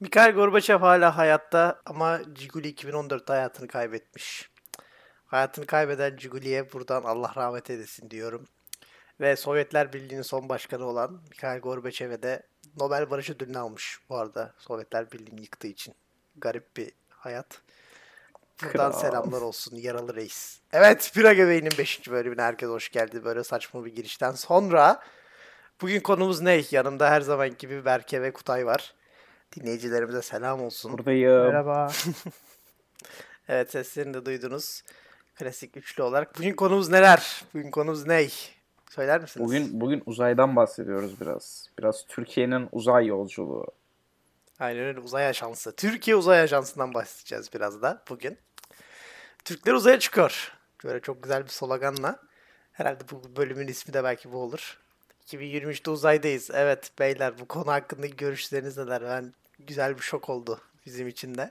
Mikhail Gorbaçev hala hayatta ama Ciguli 2014'te hayatını kaybetmiş. Hayatını kaybeden Ciguli'ye buradan Allah rahmet eylesin diyorum. Ve Sovyetler Birliği'nin son başkanı olan Mikhail Gorbaçev'e de Nobel Barış Ödülünü almış bu arada Sovyetler Birliği'ni yıktığı için. Garip bir hayat. Buradan Kral. selamlar olsun yaralı reis. Evet Pira Göbeği'nin 5. bölümüne herkes hoş geldi. Böyle saçma bir girişten sonra bugün konumuz ne? Yanımda her zaman gibi Berke ve Kutay var. Dinleyicilerimize selam olsun. Buradayım. Merhaba. Evet seslerini de duydunuz. Klasik üçlü olarak. Bugün konumuz neler? Bugün konumuz ne? Söyler misiniz? Bugün bugün uzaydan bahsediyoruz biraz. Biraz Türkiye'nin uzay yolculuğu. Aynen öyle uzay ajansı. Türkiye Uzay Ajansı'ndan bahsedeceğiz biraz da bugün. Türkler uzaya çıkıyor. Böyle çok güzel bir sloganla. Herhalde bu bölümün ismi de belki bu olur. 2023'te uzaydayız. Evet beyler bu konu hakkındaki görüşleriniz neler? Ben güzel bir şok oldu bizim için de.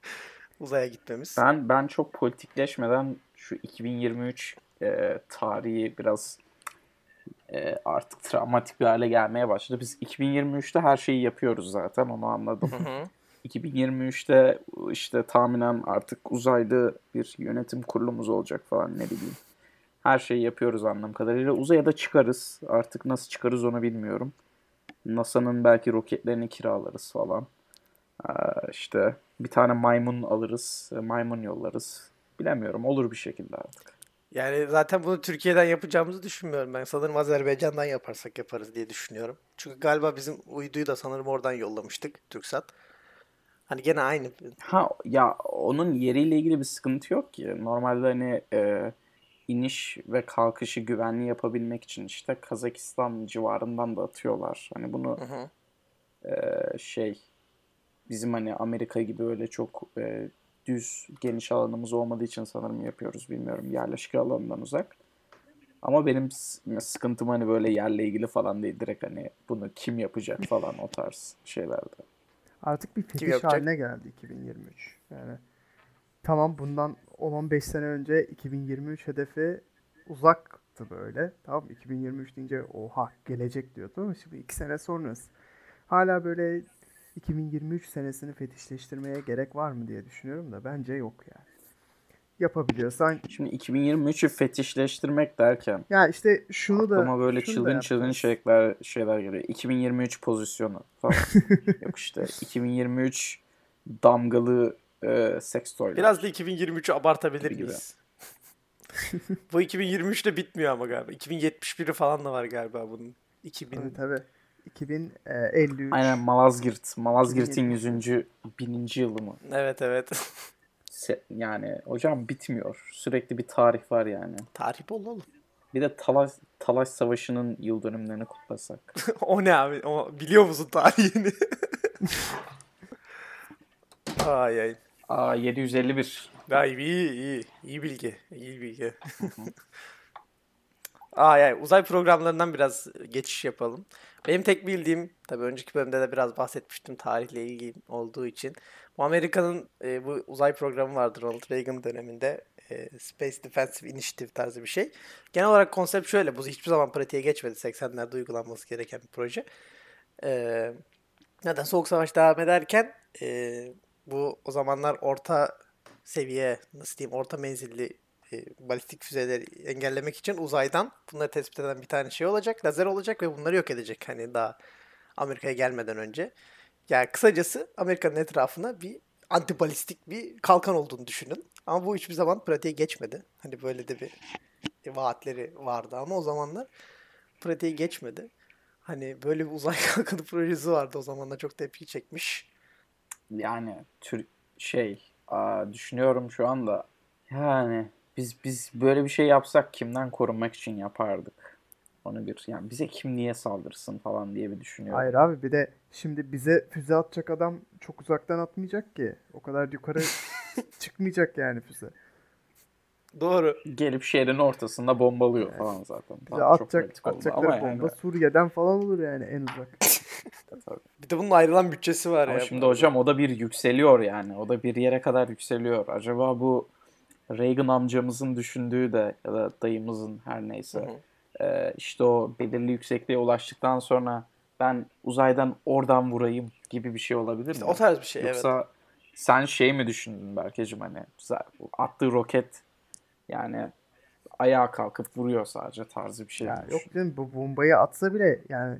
Uzaya gitmemiz. Ben ben çok politikleşmeden şu 2023 e, tarihi biraz e, artık travmatik bir hale gelmeye başladı. Biz 2023'te her şeyi yapıyoruz zaten onu anladım. Hı hı. 2023'te işte tahminen artık uzaylı bir yönetim kurulumuz olacak falan ne bileyim. Her şeyi yapıyoruz anlam kadarıyla. Uzaya da çıkarız. Artık nasıl çıkarız onu bilmiyorum. NASA'nın belki roketlerini kiralarız falan. Ee, işte bir tane maymun alırız. e, Maymun yollarız. Bilemiyorum. Olur bir şekilde artık. Yani zaten bunu Türkiye'den yapacağımızı düşünmüyorum ben. Sanırım Azerbaycan'dan yaparsak yaparız diye düşünüyorum. Çünkü galiba bizim uyduyu da sanırım oradan yollamıştık TürkSat. Hani gene aynı. Ha ya onun yeriyle ilgili bir sıkıntı yok ki. Normalde hani e, iniş ve kalkışı güvenli yapabilmek için işte Kazakistan civarından da atıyorlar. Hani bunu Hı hı. e, şey bizim hani Amerika gibi öyle çok e, düz geniş alanımız olmadığı için sanırım yapıyoruz bilmiyorum yerleşik alanından uzak. Ama benim sıkıntım hani böyle yerle ilgili falan değil direkt hani bunu kim yapacak falan o tarz şeylerde. Artık bir fetiş haline geldi 2023. Yani tamam bundan 10-15 sene önce 2023 hedefi uzaktı böyle. Tamam 2023 deyince oha gelecek diyordu ama şimdi 2 sene sonrası. Hala böyle 2023 senesini fetişleştirmeye gerek var mı diye düşünüyorum da bence yok yani. Yapabiliyorsan Şimdi 2023'ü fetişleştirmek derken ya işte şunu da aklıma böyle şunu çılgın çılgın şeyler şeyler geliyor. 2023 pozisyonu falan. Yok işte 2023 damgalı e, seks toylar. Biraz da 2023'ü abartabilir Gibi miyiz? Bu 2023'te bitmiyor ama galiba. 2071'i falan da var galiba bunun. 2000 Tabii tabii. 2053 Aynen Malazgirt. Malazgirt'in 100. bininci yılı mı? Evet evet. Se- Yani hocam bitmiyor. Sürekli bir tarih var yani. Tarih bol oğlum. Bir de Talaş, Talaş Savaşı'nın yıl dönümlerini kutlasak. o ne abi? O, biliyor musun tarihini? ay ay. Aa 751. Ay iyi iyi. İyi bilgi. İyi bilgi. Ay ay. Uzay programlarından biraz geçiş yapalım. Benim tek bildiğim, tabii önceki bölümde de biraz bahsetmiştim tarihle ilgili olduğu için. Bu Amerika'nın e, bu uzay programı vardı Ronald Reagan döneminde. E, Space Defensive Initiative tarzı bir şey. Genel olarak konsept şöyle. Bu hiçbir zaman pratiğe geçmedi. 80'lerde uygulanması gereken bir proje. E, neden Soğuk Savaş devam ederken e, bu o zamanlar orta seviye nasıl diyeyim orta menzilli e, balistik füzeleri engellemek için uzaydan bunları tespit eden bir tane şey olacak. Lazer olacak ve bunları yok edecek. Hani daha Amerika'ya gelmeden önce. Yani kısacası Amerika'nın etrafına bir antibalistik bir kalkan olduğunu düşünün. Ama bu hiçbir zaman pratiğe geçmedi. Hani böyle de bir vaatleri vardı ama o zamanlar pratiğe geçmedi. Hani böyle bir uzay kalkanı projesi vardı o zamanlar çok tepki çekmiş. Yani tür şey aa, düşünüyorum şu anda. Yani biz biz böyle bir şey yapsak kimden korunmak için yapardık? Onu bir yani bize kim niye saldırsın falan diye bir düşünüyorum. Hayır abi bir de şimdi bize füze atacak adam çok uzaktan atmayacak ki. O kadar yukarı çıkmayacak yani füze. Doğru. Gelip şehrin ortasında bombalıyor falan zaten. Bize Tamam, çok atacak, atacakları bomba yani, Suriye'den falan olur yani en uzak. Tabii. Bir de bunun ayrılan bütçesi var Ama ya. şimdi hocam o da bir yükseliyor yani. O da bir yere kadar yükseliyor. Acaba bu Reagan amcamızın düşündüğü de ya da dayımızın her neyse Hı hı. e, işte o belirli yüksekliğe ulaştıktan sonra ben uzaydan oradan vurayım gibi bir şey olabilir İşte mi? o tarz bir şey evet. Yoksa sen şey mi düşündün Berkeciğim hani attığı roket yani ayağa kalkıp vuruyor sadece tarzı bir şey mi Ya yok canım bu bombayı atsa bile yani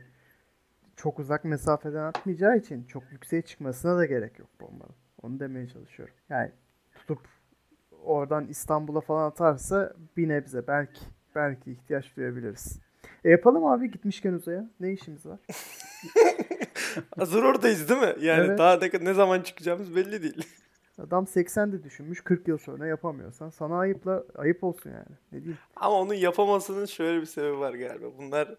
çok uzak mesafeden atmayacağı için çok yükseğe çıkmasına da gerek yok bombanın. Onu demeye çalışıyorum. Yani tutup oradan İstanbul'a falan atarsa bir nebze belki belki ihtiyaç duyabiliriz. E yapalım abi gitmişken uzaya. Ne işimiz var? Hazır oradayız değil mi? Yani Evet. daha ne, ne zaman çıkacağımız belli değil. Adam 80 de düşünmüş 40 yıl sonra yapamıyorsan sana ayıpla ayıp olsun yani. Ne diyeyim? Ama onun yapamasının şöyle bir sebebi var galiba. Bunlar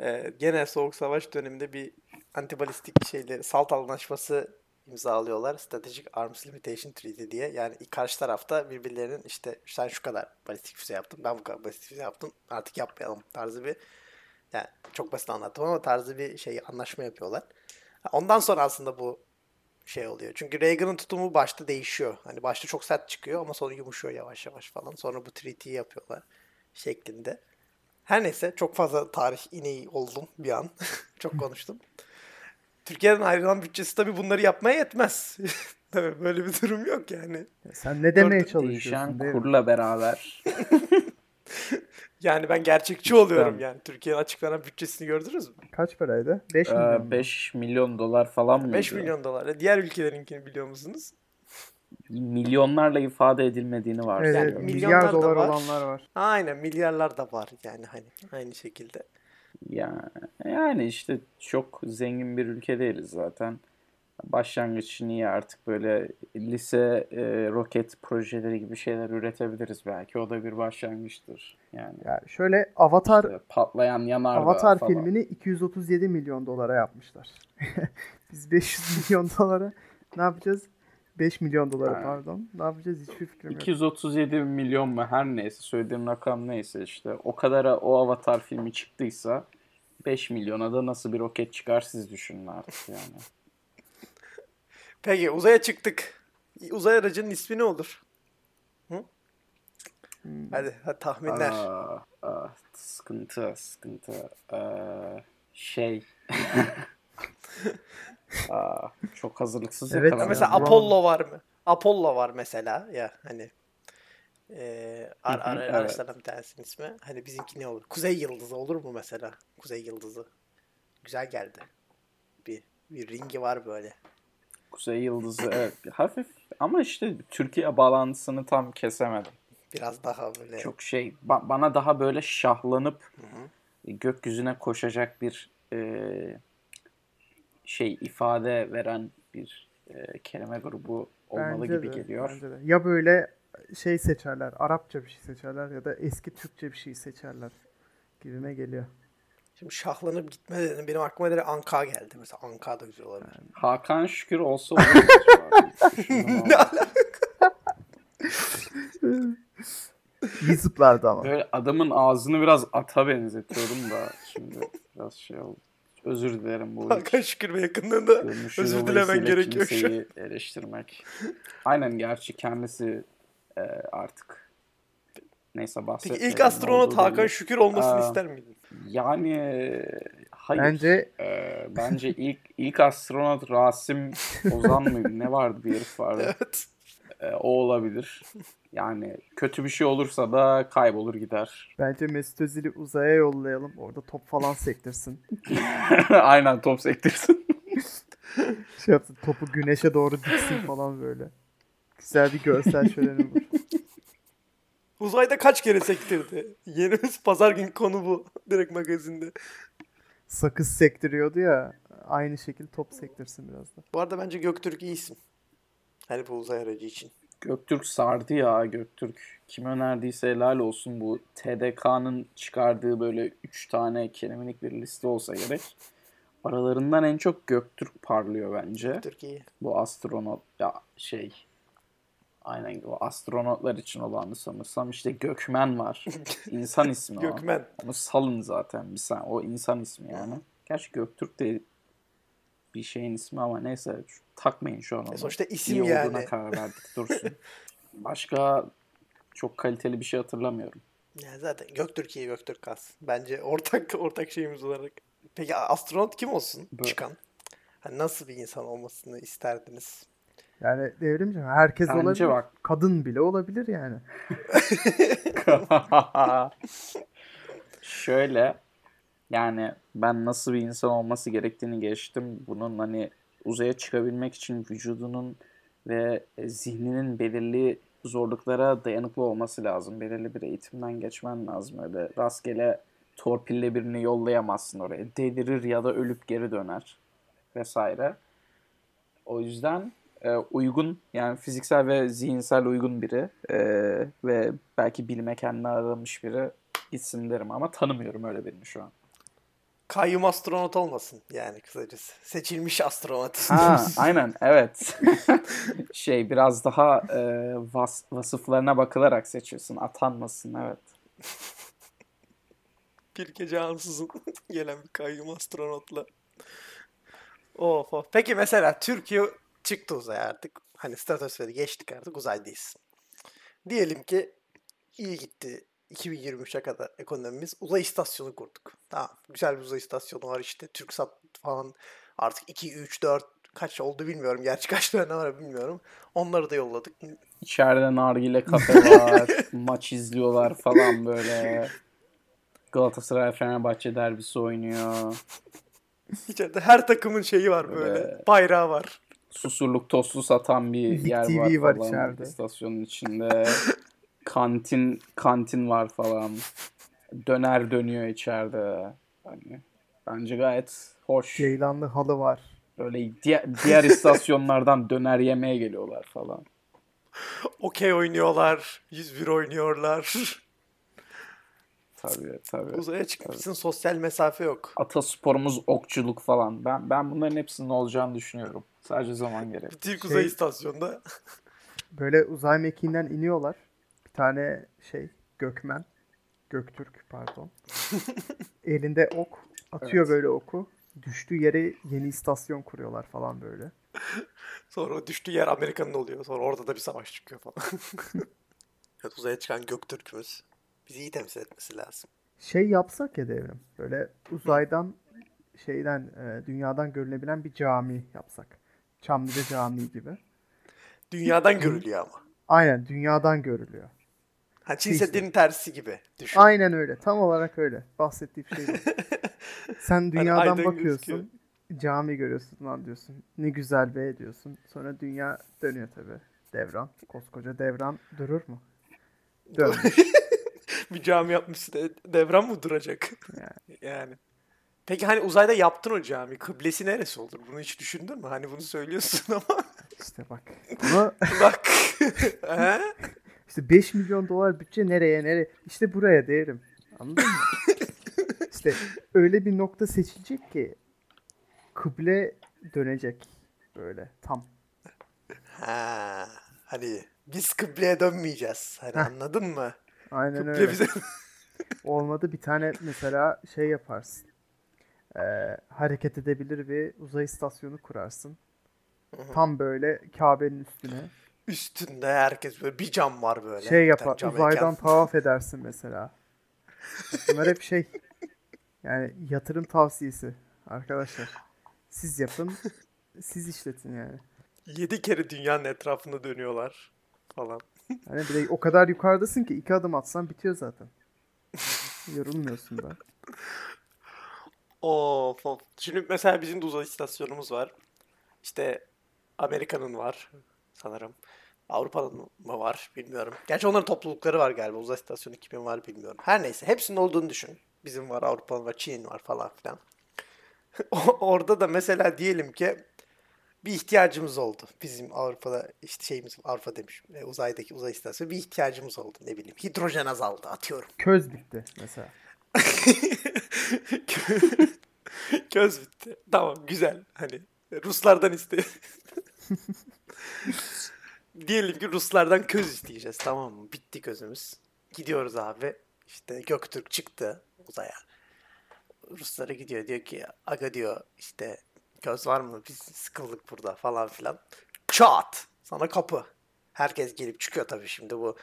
e, gene Soğuk Savaş döneminde bir antibalistik şeyleri, SALT anlaşması imzalıyorlar. Strategic Arms Limitation Treaty diye. Yani karşı tarafta birbirlerinin işte sen şu kadar balistik füze yaptın, ben bu kadar balistik füze yaptım. Artık yapmayalım tarzı bir yani çok basit anlattım ama tarzı bir şey anlaşma yapıyorlar. Ondan sonra aslında bu şey oluyor. Çünkü Reagan'ın tutumu başta değişiyor. Hani başta çok sert çıkıyor ama sonra yumuşuyor yavaş yavaş falan. Sonra bu treaty'yi yapıyorlar şeklinde. Her neyse çok fazla tarih ineği oldum bir an. çok konuştum. Türkiye'den ayrılan bütçesi tabii bunları yapmaya yetmez. tabii böyle bir durum yok yani. Ya sen ne demeye Orada çalışıyorsun? Değişen kurla beraber Yani ben gerçekçi oluyorum yani. Türkiye'nin açıklanan bütçesini gördünüz mü? Kaç paraydı? 5 milyon. mu? 5 milyon dolar falan mıydı? 5 milyon dolar. Diğer ülkelerinkini biliyor musunuz? Milyonlarla ifade edilmediğini varsayıyorum. evet, milyonlar milyar da dolar var. olanlar var. Aynen milyarlar da var yani hani aynı şekilde. Ya, yani işte çok zengin bir ülke değiliz zaten. Başlangıç iyi artık böyle lise e, roket projeleri gibi şeyler üretebiliriz belki. O da bir başlangıçtır. Yani Yani şöyle Avatar işte patlayan yanardağ Avatar falan. filmini 237 milyon dolara yapmışlar. Biz 500 milyon dolara ne yapacağız? 5 milyon dolara Ha. pardon. Ne yapacağız? Hiçbir fikrim yok. 237 milyon mu her neyse söylediğim rakam neyse işte o kadara o Avatar filmi çıktıysa 5 milyona da nasıl bir roket çıkar siz düşünün artık yani. Peki uzaya çıktık. Uzay aracının ismi ne olur? Hı? Hmm. Hadi, hadi tahminler. Aa, aa, sıkıntı, sıkıntı. Ee, şey. aa, çok hazırlıksız Evet, Ya mesela. Apollo var mı? Apollo var mesela ya hani eee ar, ar, evet. araçlardan bir tanesinin ismi. Hani bizimki ne olur? Kuzey Yıldızı olur mu mesela? Kuzey Yıldızı. Güzel geldi. Bir bir ringi var böyle. Kuzey Yıldızı evet hafif ama işte Türkiye bağlantısını tam kesemedim. Biraz daha böyle. Çok şey ba- bana daha böyle şahlanıp gökyüzüne koşacak bir e, şey ifade veren bir e, kelime grubu olmalı Bence gibi de, geliyor. bence de. Ya böyle şey seçerler, Arapça bir şey seçerler ya da eski Türkçe bir şey seçerler gibime geliyor. Şimdi şahlanıp gitme dedim. Benim aklıma direkt Anka geldi. Mesela Anka da güzel olabilir. Hakan Şükür olsa olur? Düşündüm ama. İyi zıplardı ama. Böyle adamın ağzını biraz ata benzetiyorum da şimdi biraz şey oldu. Özür dilerim bu Hakan Şükür ve yakınlığında özür dilemen gerekiyor şu eleştirmek. Aynen gerçi kendisi e, artık neyse bahsetmeyelim. Peki ilk astronot Hakan belli. Şükür olmasını Aa. ister miydin? Yani hayır. Bence E, bence ilk ilk astronot Rasim Ozan mıydı? Ne vardı bir herif vardı. Evet. E, o olabilir. Yani kötü bir şey olursa da kaybolur gider. bence Mesut Özil'i uzaya yollayalım. Orada top falan sektirsin. Aynen top sektirsin. Şey yapsın, topu güneşe doğru diksin falan böyle. Güzel bir görsel şöleni olur. Uzayda kaç kere sektirdi? Yenimiz pazar günü konu bu. Direkt magazinde. Sakız sektiriyordu ya. Aynı şekilde top sektirsin biraz da. Bu arada bence Göktürk iyi isim. Hani bu uzay aracı için. Göktürk sardı ya Göktürk. Kim önerdiyse helal olsun bu TDK'nın çıkardığı böyle 3 tane kelimelik bir liste olsa gerek. Aralarından en çok Göktürk parlıyor bence. Türkiye. Bu astronot ya şey aynen o astronotlar için olanı sanırsam işte Gökmen var. İnsan ismi o. Gökmen. Onu salın zaten bir sen. O insan ismi yani. Gerçi Göktürk de bir şeyin ismi ama neyse takmayın şu an onu. E sonuçta isim İyi yani. olduğuna karar verdik dursun. Başka çok kaliteli bir şey hatırlamıyorum. Yani zaten Göktürkiye Göktürk kalsın. Bence ortak ortak şeyimiz olarak. Peki astronot kim olsun Böyle- çıkan? Hani nasıl bir insan olmasını isterdiniz? Yani devrimci herkes Bence olabilir. bak. Kadın bile olabilir yani. Şöyle yani ben nasıl bir insan olması gerektiğini geçtim. Bunun hani uzaya çıkabilmek için vücudunun ve e, zihninin belirli zorluklara dayanıklı olması lazım. Belirli bir eğitimden geçmen lazım. Öyle rastgele torpille birini yollayamazsın oraya. Delirir ya da ölüp geri döner vesaire. O yüzden e, uygun yani fiziksel ve zihinsel uygun biri e, ve belki bilime kendini aramış biri gitsin derim ama tanımıyorum öyle birini şu an. Kayyum astronot olmasın yani kısacası. Seçilmiş astronot. Ha, aynen evet. şey biraz daha e, vas, vasıflarına bakılarak seçiyorsun. Atanmasın evet. Bir gece ansızın gelen bir kayyum astronotla. Of of. Peki mesela Türkiye çıktı uzaya artık. Hani stratosferi geçtik artık uzaydayız. Diyelim ki iyi gitti. 2023'e kadar ekonomimiz uzay istasyonu kurduk. Tamam. Güzel bir uzay istasyonu var işte. TürkSat falan artık 2, 3, 4 kaç oldu bilmiyorum. Gerçi kaç tane var bilmiyorum. Onları da yolladık. İçeride nargile kafe var. maç izliyorlar falan böyle. Galatasaray Fenerbahçe derbisi oynuyor. İçeride her takımın şeyi var böyle. Böyle. Bayrağı var. Susurluk tostu satan bir yer TV var var falan içeride. istasyonun içinde. kantin kantin var falan. Döner dönüyor içeride. Hani bence gayet hoş. Ceylanlı halı var. Böyle diğer, diğer istasyonlardan döner yemeye geliyorlar falan. Okey oynuyorlar. 101 oynuyorlar. Tabii tabii. Uzaya çıkmışsın sosyal mesafe yok. Atasporumuz okçuluk falan. Ben ben bunların hepsinin olacağını düşünüyorum. Sadece zaman gerek. Bütün uzay Şey- istasyonda. Böyle uzay mekiğinden iniyorlar. Bir tane şey Gökmen. Göktürk pardon. Elinde ok. Atıyor böyle oku. Düştüğü yere yeni istasyon kuruyorlar falan böyle. Sonra o düştüğü yer Amerika'nın oluyor. Sonra orada da bir savaş çıkıyor falan. evet, uzaya çıkan Göktürk'ümüz bizi iyi temsil etmesi lazım. Şey yapsak ya devrim. Böyle uzaydan şeyden e, dünyadan görülebilen bir cami yapsak. Çamlıca Camii gibi. Dünyadan görülüyor ama. Aynen dünyadan görülüyor. Ha. Seddi'nin tersi gibi. Düşün. Aynen öyle. Tam olarak öyle. Bahsettiğim şey bu. Sen dünyadan aydan bakıyorsun. Cami görüyorsun lan diyorsun. Ne güzel be diyorsun. Sonra dünya dönüyor tabi. Devran. Koskoca devran durur mu? Dönmüş. bir cami yapmışsın. de- Devran mı duracak? Yani. yani. Peki hani uzayda yaptın o cami. Kıblesi neresi olur? Bunu hiç düşündün mü? Hani bunu söylüyorsun ama. İşte bak. Bunu Bak. İşte 5 milyon dolar bütçe nereye nereye? İşte buraya derim. Anladın mı? İşte öyle bir nokta seçilecek ki kıble dönecek böyle tam. Ha. Hani biz kıbleye dönmeyeceğiz. Hani Heh. anladın mı? Aynen Kıble öyle. bize Olmadı bir tane mesela şey yaparsın. Ee, hareket edebilir bir uzay istasyonu kurarsın. Tam böyle Kabe'nin üstüne. Üstünde herkes böyle bir cam var böyle. Şey yapar, cam uzaydan mekan. tavaf edersin mesela. Bunlar hep şey. Yani yatırım tavsiyesi arkadaşlar. Siz yapın, siz işletin yani. Yedi kere dünyanın etrafında dönüyorlar falan. Hani bir de o kadar yukarıdasın ki iki adım atsan bitiyor zaten. Yorulmuyorsun da. Of of. Şimdi mesela bizim de uzay istasyonumuz var. İşte Amerika'nın var sanırım. Avrupa'nın mı var bilmiyorum. Gerçi onların toplulukları var galiba. Uzay istasyonu kimin var bilmiyorum. Her neyse hepsinin olduğunu düşün. Bizim var, Avrupa'nın var, Çin'in var falan filan. Orada da mesela diyelim ki bir ihtiyacımız oldu. Bizim Avrupa'da işte şeyimiz Avrupa demiş. e, uzaydaki uzay istasyonu bir ihtiyacımız oldu ne bileyim. Hidrojen azaldı atıyorum. Köz bitti mesela. Köz bitti. Tamam güzel. Hani Ruslardan iste. Diyelim ki Ruslardan köz isteyeceğiz tamam mı? Bitti közümüz. Gidiyoruz abi. İşte Göktürk çıktı uzaya. Ruslara gidiyor diyor ki aga diyor işte köz var mı? Biz sıkıldık burada falan filan. Çat! Sana kapı. Herkes gelip çıkıyor tabii şimdi bu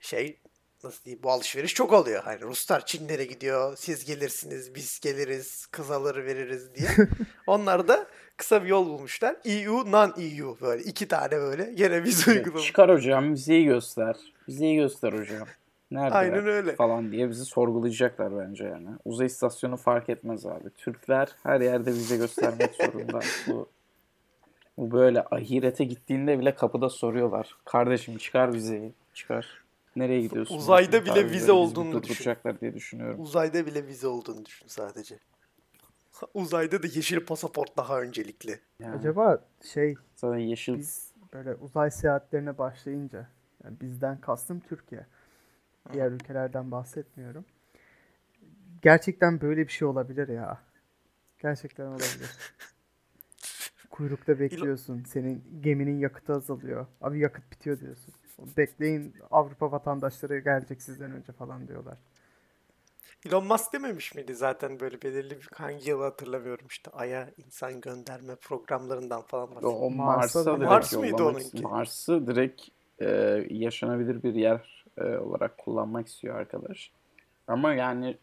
şey nasıl diyeyim bu alışveriş çok oluyor. Hani Ruslar Çinlere gidiyor. Siz gelirsiniz, biz geliriz, kız alır veririz diye. Onlar da kısa bir yol bulmuşlar. EU, non-EU böyle iki tane böyle gene biz uygulamış. Çıkar hocam vizeyi göster. Vizeyi göster hocam. Nerede Aynen öyle. falan diye bizi sorgulayacaklar bence yani. Uzay istasyonu fark etmez abi. Türkler her yerde vize göstermek zorunda. Bu bu böyle ahirete gittiğinde bile kapıda soruyorlar. Kardeşim çıkar vizeyi. Çıkar. Nereye gidiyorsun? Uzayda Çıkar bile vize olduğunu düşün. diye düşünüyorum. Uzayda bile vize olduğunu düşün sadece. Uzayda da yeşil pasaport daha öncelikli. Yani Acaba şey zaten yeşil biz böyle uzay seyahatlerine başlayınca yani bizden kastım Türkiye. Diğer ülkelerden bahsetmiyorum. Gerçekten böyle bir şey olabilir ya. Gerçekten olabilir. Kuyrukta bekliyorsun. Senin geminin yakıtı azalıyor. Abi yakıt bitiyor diyorsun. Bekleyin Avrupa vatandaşları gelecek sizden önce falan diyorlar. Elon Musk dememiş miydi zaten böyle belirli bir hangi yılı hatırlamıyorum işte Ay'a insan gönderme programlarından falan bahsediyor. O Mars'a Mars'a direkt Mars mıydı onunki? Mars'ı direkt e, yaşanabilir bir yer e, olarak kullanmak istiyor arkadaş. Ama yani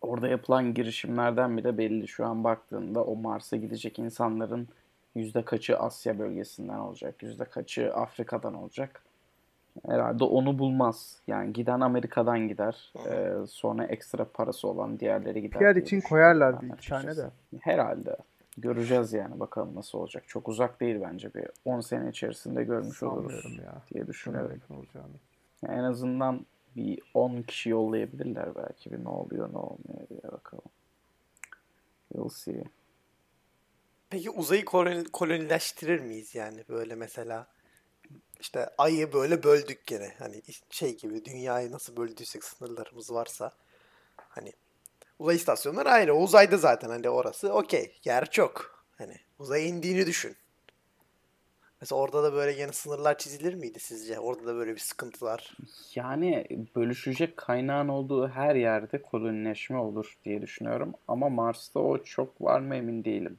orada yapılan girişimlerden bile belli. Şu an baktığında o Mars'a gidecek insanların yüzde kaçı Asya bölgesinden olacak, yüzde kaçı Afrika'dan olacak. Herhalde onu bulmaz. Yani giden Amerika'dan gider. E, sonra ekstra parası olan diğerleri gider. Diye için koyarlar bir tane de. Herhalde. Göreceğiz yani bakalım nasıl olacak. Çok uzak değil bence bir 10 sene içerisinde görmüş oluruz ya. diye düşünüyorum. Yani en azından bir 10 kişi yollayabilirler belki bir ne oluyor ne olmuyor diye bakalım. We'll see. Peki uzayı koloni- kolonileştirir miyiz yani böyle mesela işte ayı böyle böldük gene hani şey gibi dünyayı nasıl böldüysek sınırlarımız varsa hani uzay istasyonları ayrı uzayda zaten hani orası okey yer çok hani uzaya indiğini düşün. Mesela orada da böyle yeni sınırlar çizilir miydi sizce? Orada da böyle bir sıkıntılar. Yani bölüşecek kaynağın olduğu her yerde kolonileşme olur diye düşünüyorum. Ama Mars'ta o çok var mı emin değilim.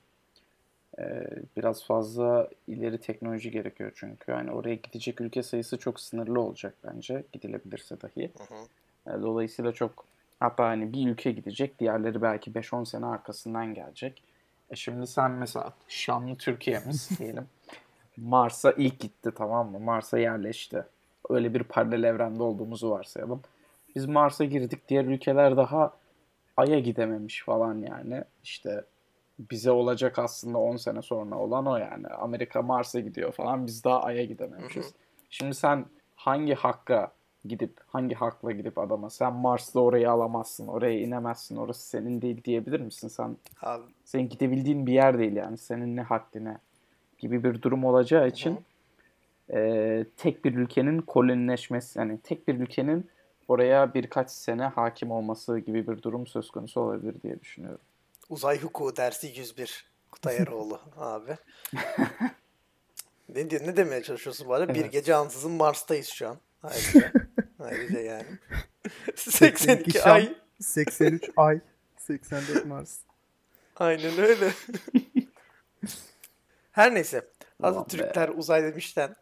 Ee, biraz fazla ileri teknoloji gerekiyor çünkü. Yani oraya gidecek ülke sayısı çok sınırlı olacak bence. Gidilebilirse dahi. Hı hı. E, Dolayısıyla çok hatta hani bir ülke gidecek, diğerleri belki 5-10 sene arkasından gelecek. E şimdi sen mesela şanlı Türkiye'miz diyelim. Mars'a ilk gitti tamam mı? Mars'a yerleşti. Öyle bir paralel evrende olduğumuzu varsayalım. Biz Mars'a girdik, diğer ülkeler daha Ay'a gidememiş falan yani. İşte bize olacak aslında 10 sene sonra olan o yani. Amerika Mars'a gidiyor falan, biz daha Ay'a gidememişiz. Şimdi sen hangi hakka gidip hangi hakla gidip adama sen Mars'ta orayı alamazsın, oraya inemezsin, orası senin değil diyebilir misin? Sen Abi senin gidebildiğin bir yer değil yani. Senin ne haddine gibi bir durum olacağı için e, tek bir ülkenin kolonileşmesi yani tek bir ülkenin oraya birkaç sene hakim olması gibi bir durum söz konusu olabilir diye düşünüyorum. Uzay hukuku dersi 101. Kutay Eroğlu abi. ne diyor, ne demeye çalışıyorsun bu arada? Bir Evet. gece ansızın Mars'tayız şu an. Ayrıca. Ayrıca yani. 82 Şam, ay. 83 ay. 84 Mars. Aynen öyle. Her neyse. Hazır be. Türkler uzay demişten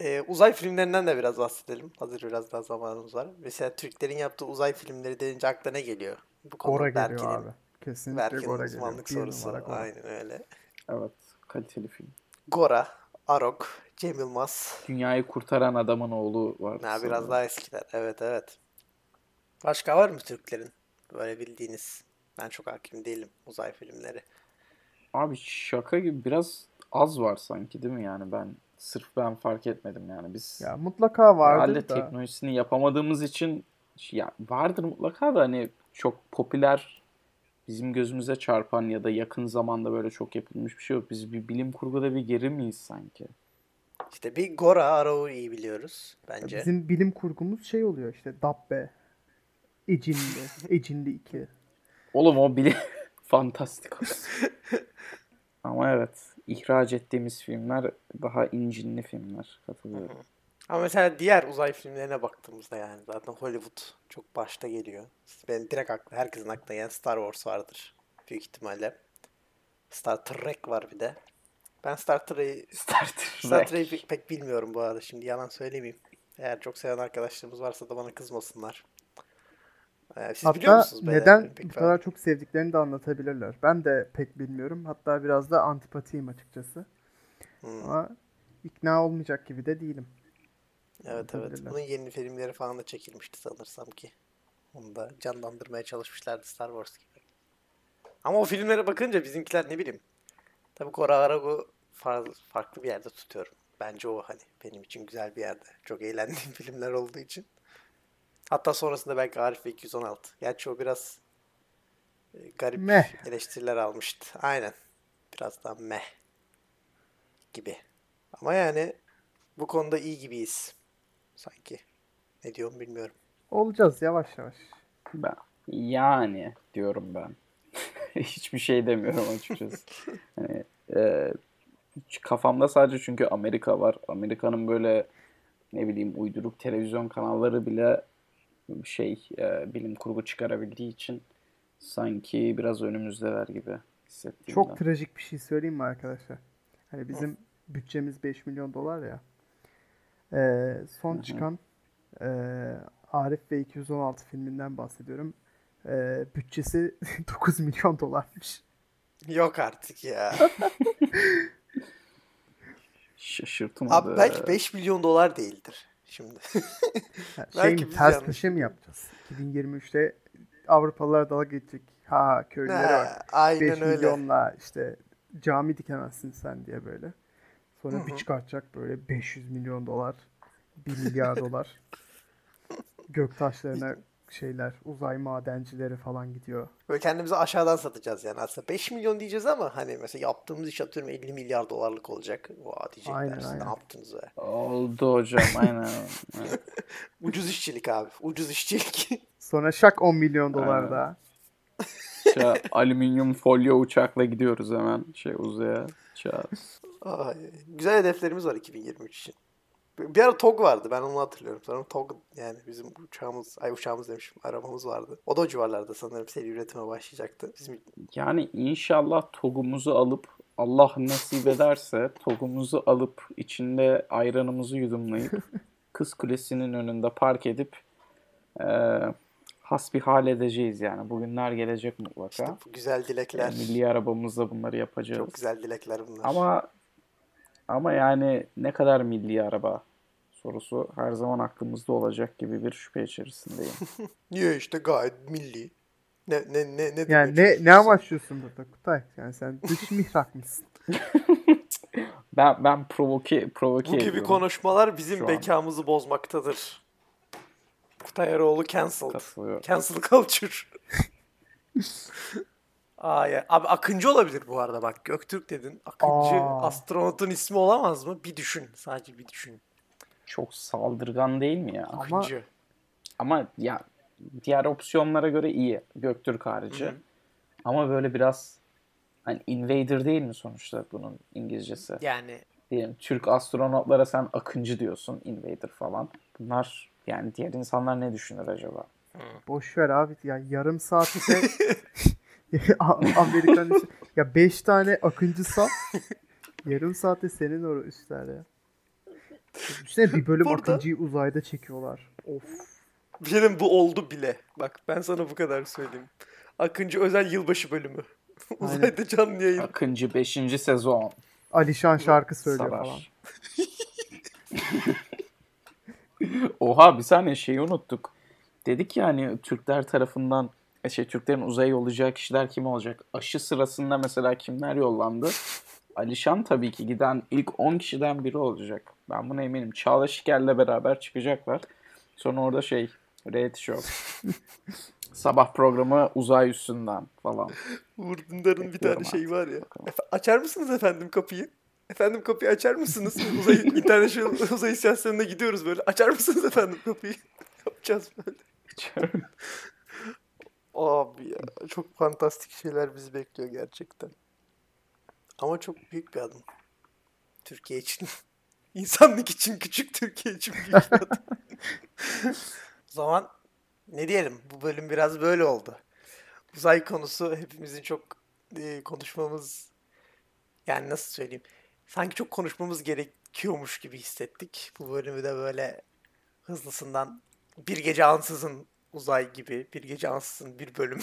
e, uzay filmlerinden de biraz bahsedelim. Hazır biraz daha zamanımız var. Mesela Türklerin yaptığı uzay filmleri denince akla ne geliyor? Bu konuda Gora geliyor abi. Kesinlikle Berke'nin Gora geliyor. uzmanlık Bir sorusu. Gora. Aynen öyle. Evet, kaliteli film. Gora, Arok, Cem Yılmaz. Dünyayı kurtaran adamın oğlu vardı. Ha, biraz daha eskiler. Evet evet. Başka var mı Türklerin böyle bildiğiniz? Ben çok hakim değilim uzay filmleri. Abi şaka gibi biraz az var sanki değil mi yani ben sırf ben fark etmedim yani biz Ya mutlaka vardır herhalde da. teknolojisini yapamadığımız için ya vardır mutlaka da hani çok popüler bizim gözümüze çarpan ya da yakın zamanda böyle çok yapılmış bir şey yok. Biz bir bilim kurguda bir geri miyiz sanki? İşte bir Gora, Arok'u iyi biliyoruz Ya bence. Bizim bilim kurgumuz şey oluyor işte Dabbe, Ecinli, Ecinli 2. Oğlum o bile fantastik. Ama evet ihraç ettiğimiz filmler daha incinli filmler katılıyorum. Ama mesela diğer uzay filmlerine baktığımızda yani zaten Hollywood çok başta geliyor. Benim direkt aklı, herkesin aklına gelen Star Wars vardır. Büyük ihtimalle. Star Trek var bir de. Ben Star Trek'i Star Star Trek. Trek'i pek bilmiyorum bu arada şimdi yalan söylemeyeyim. Eğer çok seven arkadaşlarımız varsa da bana kızmasınlar. Ee, siz biliyor Hatta musunuz beyler neden pek bu falan? kadar çok sevdiklerini de anlatabilirler. Ben de pek bilmiyorum. Hatta biraz da antipatiyim açıkçası. Hmm, Ama ikna olmayacak gibi de değilim. Evet evet. Bunun yeni filmleri falan da çekilmişti sanırsam ki. Onu da canlandırmaya çalışmışlardı Star Wars gibi. Ama o filmlere bakınca bizimkiler ne bileyim. Tabii Kora Arago far- farklı bir yerde tutuyorum. Bence o hani benim için güzel bir yerde. Çok eğlendiğim filmler olduğu için. Hatta sonrasında belki Arif ve 216. Gerçi o biraz e, garip Meh. eleştiriler almıştı. Aynen. Biraz daha meh gibi. Ama yani bu konuda iyi gibiyiz. Sanki. Ne diyorum bilmiyorum. Olacağız yavaş yavaş. Ben, yani diyorum ben. Hiçbir şey demiyorum açıkçası. Hani, e, kafamda sadece çünkü Amerika var. Amerika'nın böyle ne bileyim uyduruk televizyon kanalları bile şey e, bilim kurgu çıkarabildiği için sanki biraz önümüzdeler gibi hissettiğimden. Çok trajik bir şey söyleyeyim mi arkadaşlar? Hani bizim bütçemiz 5 milyon dolar ya. Ee, son Hı hı. çıkan ee, Arif ve 216 filminden bahsediyorum. Ee, bütçesi 9 milyon dolarmış. Yok artık ya. Şaşırtmadı. Abi belki 5 milyon dolar değildir. Şimdi. Ha, Belki şey mi, ters yanlış köşe mi yapacağız? 2023'te Avrupalılar dalga geçecek. Ha köylülere Ha, bak. 5 aynen öyle. milyonla işte cami dikemezsin sen diye böyle. Sonra Hı bir çıkartacak böyle 500 milyon dolar, 1 milyar dolar. Göktaşlarına şeyler, uzay madencileri falan gidiyor. Böyle kendimizi aşağıdan satacağız yani. Aslında 5 milyon diyeceğiz ama hani mesela yaptığımız iş atıyorum 50 milyar dolarlık olacak. Vaa diyecekler Aynen, siz ne aynen. yaptınız be. Oldu hocam aynen. Ucuz işçilik abi. Ucuz işçilik. Sonra şak 10 milyon dolar Aynen. daha. Şey, alüminyum folyo uçakla gidiyoruz hemen şey uzaya. Ay, güzel hedeflerimiz var 2023 için. Bir ara TOG vardı ben onu hatırlıyorum. Sonra TOG yani bizim uçağımız, ay uçağımız demişim arabamız vardı. O da o civarlarda sanırım seri üretime başlayacaktı. Bizim Yani inşallah TOG'umuzu alıp Allah nasip ederse TOG'umuzu alıp içinde ayranımızı yudumlayıp Kız Kulesi'nin önünde park edip eee hasbihal edeceğiz yani. Bugünler gelecek mutlaka. işte bu güzel dilekler. Milli arabamızla bunları yapacağız. Çok güzel dilekler bunlar. Ama ama yani ne kadar milli araba sorusu her zaman aklımızda olacak gibi bir şüphe içerisindeyim. Niye işte gayet milli. Ne ne ne ne Yani ne ne amaçlıyorsun burada Kutay? Yani sen dış mihrak mısın? Ben ben provoke provoke Bu gibi ediyorum. konuşmalar bizim şu an. bekamızı bozmaktadır. Kutay Eroğlu cancelled. Cancel culture. Aa ya. Abi Akıncı olabilir bu arada bak. Göktürk dedin. Akıncı Aa. astronotun ismi olamaz mı? Bir düşün. Sadece bir düşün. Çok saldırgan değil mi ya? Ama- Akıncı. Ama ya diğer opsiyonlara göre iyi. Göktürk harici. Hı hı. Ama böyle biraz hani invader değil mi sonuçta bunun İngilizcesi? Yani Diyelim Türk astronotlara sen akıncı diyorsun, invader falan. Bunlar yani diğer insanlar ne düşünür acaba? Boş ver abi ya yarım saatte Amerikan işi- ya 5 tane akıncı sal. yarım saatte senin o üstler ya. Düşünsene bir bölüm Burada- akıncıyı uzayda çekiyorlar. Of. mi? bu oldu bile. Bak ben sana bu kadar söyleyeyim. Akıncı özel yılbaşı bölümü. Uzayda canlı yayın. Akıncı 5. sezon. Alişan şarkı söylüyor Sarar. falan. Oha bir saniye şeyi unuttuk. Dedik ya hani Türkler tarafından e, şey Türklerin uzaya yollayacağı kişiler kim olacak? Aşı sırasında mesela kimler yollandı? Alişan tabii ki giden ilk 10 kişiden biri olacak. Ben buna eminim. Çağla Şiker'le beraber çıkacaklar. Sonra orada şey reality show. Sabah programı uzay üstünden falan. Uğur Dündar'ın bir tane şeyi var ya. Efe- açar mısınız efendim kapıyı? Efendim kapıyı açar mısınız? Uzay, international uzay istasyonuna gidiyoruz böyle. Açar mısınız efendim kapıyı? Yapacağız böyle. Abi ya çok fantastik şeyler bizi bekliyor gerçekten. Ama çok büyük bir adım. Türkiye için. İnsanlık için küçük, Türkiye için büyük bir adım. o zaman ne diyelim? Bu bölüm biraz böyle oldu. Uzay konusu hepimizin çok e, konuşmamız yani nasıl söyleyeyim? Sanki çok konuşmamız gerekiyormuş gibi hissettik. Bu bölümü de böyle hızlısından bir gece ansızın uzay gibi bir gece ansızın bir bölüm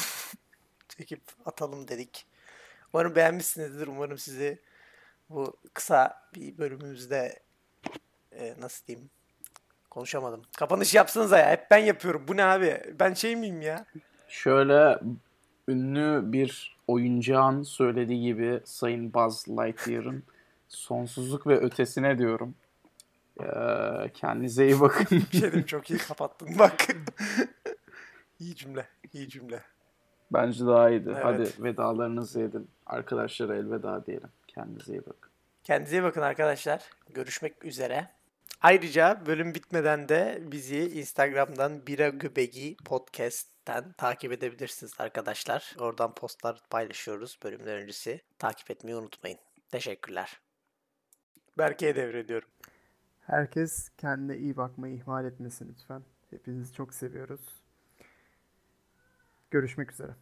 çekip atalım dedik. Umarım beğenmişsinizdir. Umarım sizi bu kısa bir bölümümüzde e, nasıl diyeyim konuşamadım. Kapanış yapsanıza ya. Hep ben yapıyorum. Bu ne abi? Ben şey miyim ya? Şöyle ünlü bir oyuncağın söylediği gibi Sayın Buzz Lightyear'ın sonsuzluk ve ötesine diyorum. Ee, kendinize iyi bakın. Bir şey çok iyi kapattın bak. iyi cümle. iyi cümle. Bence daha iyiydi. Evet. Hadi vedalarınızı edin. Arkadaşlara elveda diyelim. Kendinize iyi bakın. Kendinize iyi bakın arkadaşlar. Görüşmek üzere. Ayrıca bölüm bitmeden de bizi Instagram'dan Bira Göbegi Podcast'ten takip edebilirsiniz arkadaşlar. Oradan postlar paylaşıyoruz bölümler öncesi. Takip etmeyi unutmayın. Teşekkürler. Berke'ye devrediyorum. Herkes kendine iyi bakmayı ihmal etmesin lütfen. Hepinizi çok seviyoruz. Görüşmek üzere.